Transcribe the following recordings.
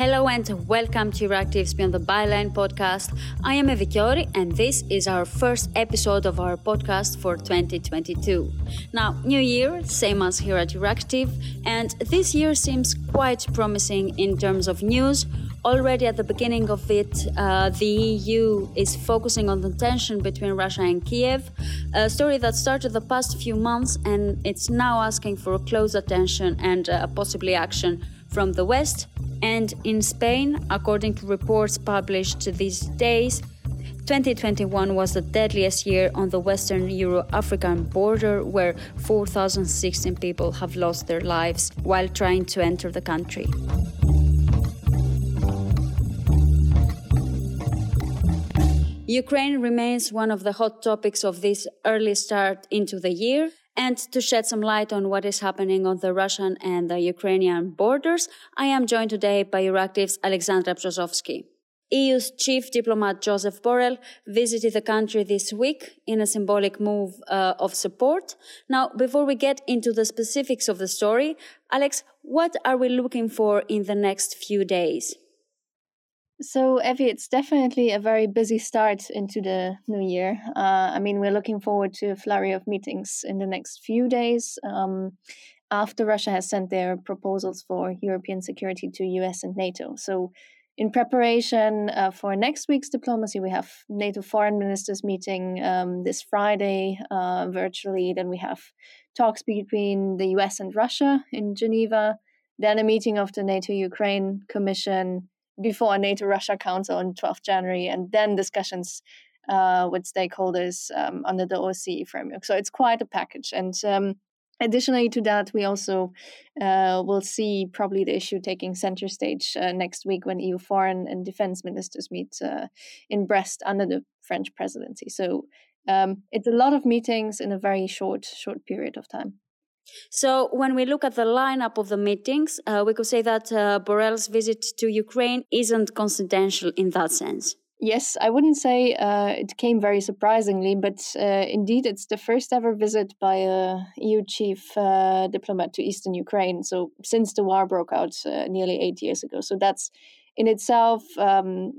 Hello and welcome to Euractiv's Beyond the Byline podcast. I am Evi Kiori and this is our first episode of our podcast for 2022. Now, new year, same as here at Euractiv, and this year seems quite promising in terms of news. Already at the beginning of it, uh, the EU is focusing on the tension between Russia and Kiev, a story that started the past few months and it's now asking for close attention and uh, possibly action from the West. And in Spain, according to reports published these days, 2021 was the deadliest year on the Western Euro African border, where 4,016 people have lost their lives while trying to enter the country. Ukraine remains one of the hot topics of this early start into the year. And to shed some light on what is happening on the Russian and the Ukrainian borders, I am joined today by Euractiv's Alexandra Brzozowski. EU's chief diplomat Joseph Borrell visited the country this week in a symbolic move uh, of support. Now, before we get into the specifics of the story, Alex, what are we looking for in the next few days? So, Evi, it's definitely a very busy start into the new year. Uh, I mean, we're looking forward to a flurry of meetings in the next few days um, after Russia has sent their proposals for European security to US and NATO. So, in preparation uh, for next week's diplomacy, we have NATO foreign ministers meeting um, this Friday uh, virtually. Then we have talks between the US and Russia in Geneva. Then a meeting of the NATO Ukraine Commission before a NATO Russia Council on 12th January, and then discussions uh, with stakeholders um, under the OSCE framework. So it's quite a package. And um, additionally to that, we also uh, will see probably the issue taking center stage uh, next week when EU foreign and defense ministers meet uh, in Brest under the French presidency. So um, it's a lot of meetings in a very short short period of time. So, when we look at the lineup of the meetings, uh, we could say that uh, Borrell's visit to Ukraine isn't coincidental in that sense. Yes, I wouldn't say uh, it came very surprisingly, but uh, indeed, it's the first ever visit by a EU chief uh, diplomat to eastern Ukraine. So, since the war broke out uh, nearly eight years ago. So, that's in itself. Um,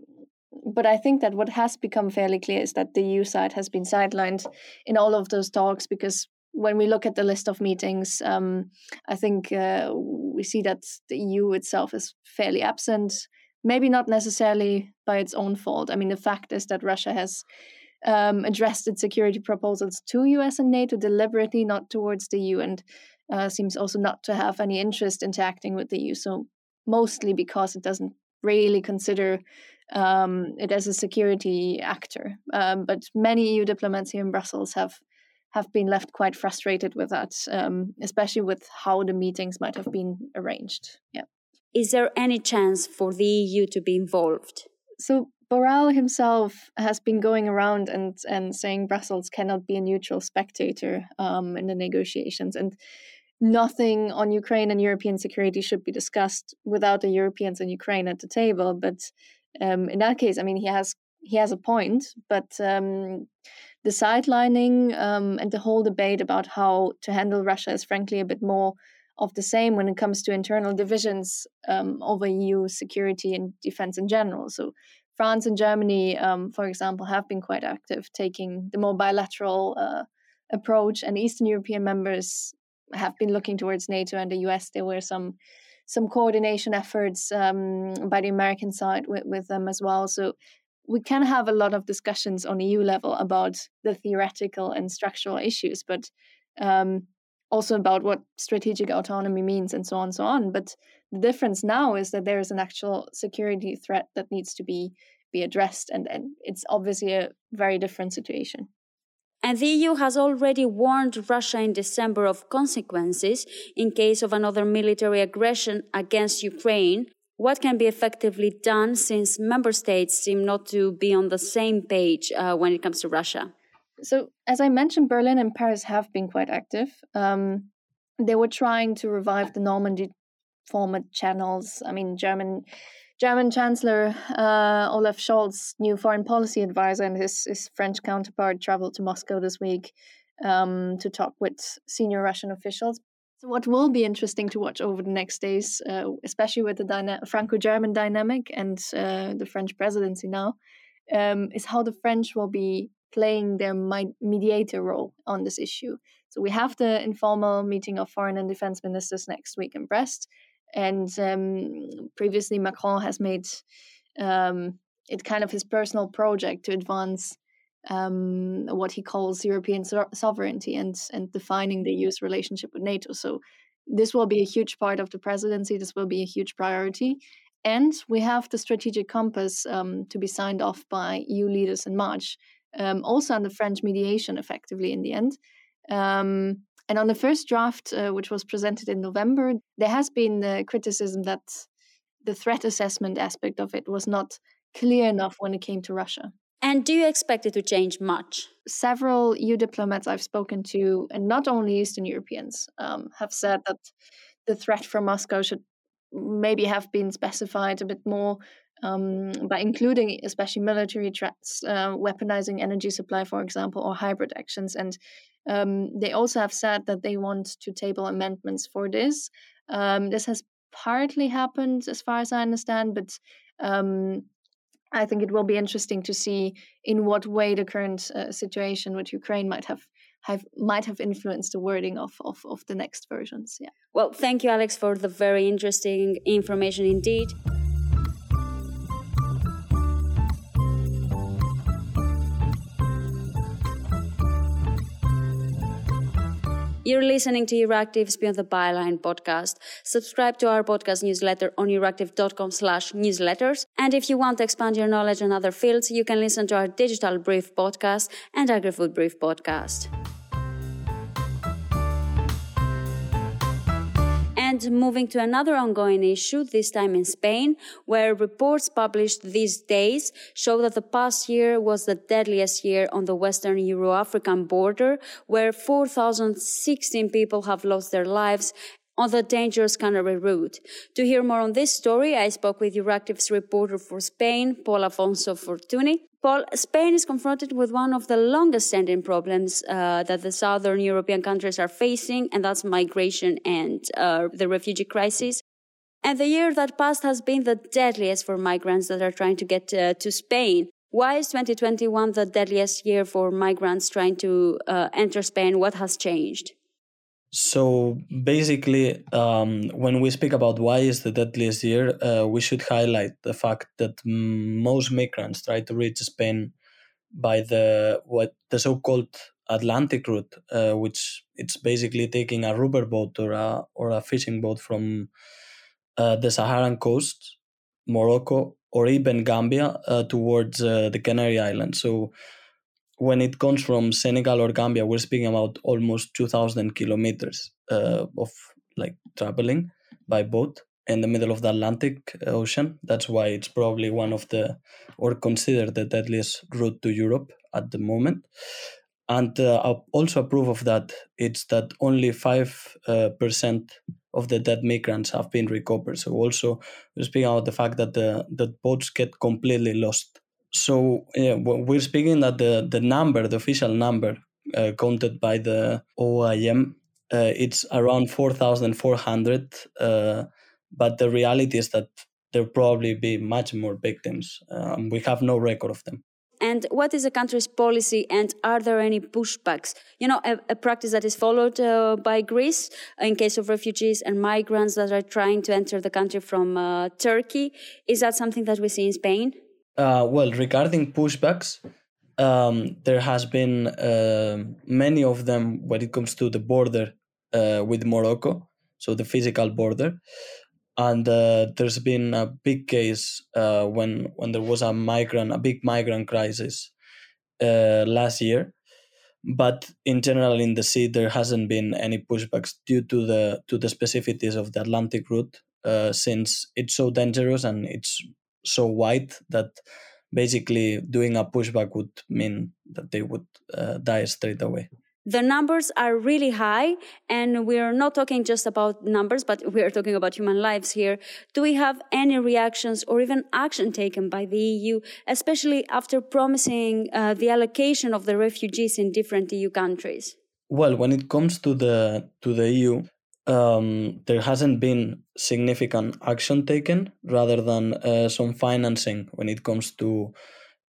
but I think that what has become fairly clear is that the EU side has been sidelined in all of those talks because when we look at the list of meetings, um, I think uh, we see that the EU itself is fairly absent. Maybe not necessarily by its own fault. I mean, the fact is that Russia has um, addressed its security proposals to US and NATO deliberately, not towards the EU, and uh, seems also not to have any interest interacting with the EU. So, mostly because it doesn't really consider um, it as a security actor. Um, but many EU diplomats here in Brussels have have been left quite frustrated with that, um, especially with how the meetings might have been arranged. Yeah. Is there any chance for the EU to be involved? So Borrell himself has been going around and and saying Brussels cannot be a neutral spectator um, in the negotiations, and nothing on Ukraine and European security should be discussed without the Europeans and Ukraine at the table. But um, in that case, I mean, he has he has a point, but um, the sidelining um, and the whole debate about how to handle Russia is frankly a bit more of the same when it comes to internal divisions um, over EU security and defense in general. So, France and Germany, um, for example, have been quite active, taking the more bilateral uh, approach, and Eastern European members have been looking towards NATO and the US. There were some some coordination efforts um, by the American side with, with them as well. So we can have a lot of discussions on EU level about the theoretical and structural issues, but um, also about what strategic autonomy means and so on and so on. But the difference now is that there is an actual security threat that needs to be be addressed, and, and it's obviously a very different situation. And the EU has already warned Russia in December of consequences in case of another military aggression against Ukraine, what can be effectively done since member states seem not to be on the same page uh, when it comes to Russia? So, as I mentioned, Berlin and Paris have been quite active. Um, they were trying to revive the Normandy format channels. I mean, German German Chancellor uh, Olaf Scholz, new foreign policy advisor, and his, his French counterpart traveled to Moscow this week um, to talk with senior Russian officials. So what will be interesting to watch over the next days, uh, especially with the dyna- Franco-German dynamic and uh, the French presidency now, um, is how the French will be playing their mediator role on this issue. So we have the informal meeting of foreign and defense ministers next week in Brest, and um, previously Macron has made um, it kind of his personal project to advance um, what he calls European so- sovereignty and and defining the EU's relationship with NATO. So this will be a huge part of the presidency. This will be a huge priority. And we have the strategic compass um, to be signed off by EU leaders in March, um, also under French mediation, effectively in the end. Um, and on the first draft, uh, which was presented in November, there has been the criticism that the threat assessment aspect of it was not clear enough when it came to Russia. And do you expect it to change much? Several EU diplomats I've spoken to, and not only Eastern Europeans, um, have said that the threat from Moscow should maybe have been specified a bit more um, by including especially military threats, uh, weaponizing energy supply, for example, or hybrid actions. And um, they also have said that they want to table amendments for this. Um, this has partly happened, as far as I understand, but um, I think it will be interesting to see in what way the current uh, situation with Ukraine might have have might have influenced the wording of, of, of the next versions. Yeah. Well, thank you, Alex, for the very interesting information indeed. You're listening to Euractiv's Beyond the Byline podcast. Subscribe to our podcast newsletter on euractiv.com slash newsletters. And if you want to expand your knowledge in other fields, you can listen to our Digital Brief podcast and AgriFood Brief podcast. And moving to another ongoing issue, this time in Spain, where reports published these days show that the past year was the deadliest year on the Western Euro-African border, where 4,016 people have lost their lives on the dangerous Canary route. To hear more on this story, I spoke with Euractiv's reporter for Spain, Paul Afonso Fortuny, Paul, Spain is confronted with one of the longest standing problems uh, that the southern European countries are facing, and that's migration and uh, the refugee crisis. And the year that passed has been the deadliest for migrants that are trying to get uh, to Spain. Why is 2021 the deadliest year for migrants trying to uh, enter Spain? What has changed? So basically, um, when we speak about why is the deadliest year, uh, we should highlight the fact that most migrants try to reach Spain by the what the so-called Atlantic route, uh, which it's basically taking a rubber boat or a or a fishing boat from uh, the Saharan coast, Morocco, or even Gambia uh, towards uh, the Canary Islands. So when it comes from Senegal or Gambia, we're speaking about almost 2,000 kilometers uh, of like traveling by boat in the middle of the Atlantic Ocean. That's why it's probably one of the, or considered the deadliest route to Europe at the moment. And uh, also a proof of that, it's that only 5% uh, of the dead migrants have been recovered. So also we're speaking about the fact that the, the boats get completely lost so yeah, we're speaking that the, the number, the official number uh, counted by the OIM, uh, it's around 4,400. Uh, but the reality is that there probably be much more victims. Um, we have no record of them. And what is the country's policy, and are there any pushbacks? You know, a, a practice that is followed uh, by Greece in case of refugees and migrants that are trying to enter the country from uh, Turkey. Is that something that we see in Spain? Uh, well, regarding pushbacks, um, there has been uh, many of them when it comes to the border uh, with Morocco, so the physical border, and uh, there's been a big case uh, when when there was a migrant, a big migrant crisis uh, last year. But in general, in the sea, there hasn't been any pushbacks due to the to the specificities of the Atlantic route, since it's so dangerous and it's so wide that basically doing a pushback would mean that they would uh, die straight away. The numbers are really high and we're not talking just about numbers but we're talking about human lives here. Do we have any reactions or even action taken by the eu especially after promising uh, the allocation of the refugees in different eu countries? Well when it comes to the to the eu um, there hasn't been significant action taken rather than uh, some financing when it comes to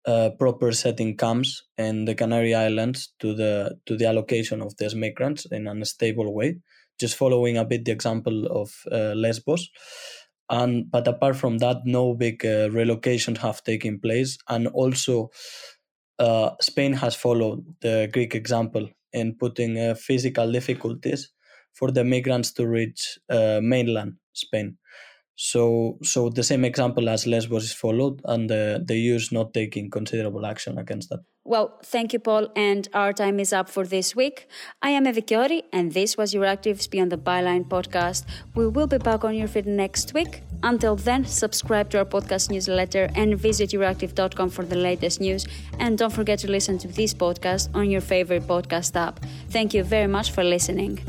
uh, proper setting camps in the Canary Islands to the to the allocation of these migrants in a stable way, just following a bit the example of uh, Lesbos. And but apart from that, no big uh, relocations have taken place, and also uh, Spain has followed the Greek example in putting uh, physical difficulties for the migrants to reach uh, mainland Spain. So, so the same example as Lesbos is followed, and the, the EU is not taking considerable action against that. Well, thank you, Paul, and our time is up for this week. I am Eva Kiori, and this was your Euractiv's Beyond the Byline podcast. We will be back on your feed next week. Until then, subscribe to our podcast newsletter and visit euractiv.com for the latest news. And don't forget to listen to this podcast on your favorite podcast app. Thank you very much for listening.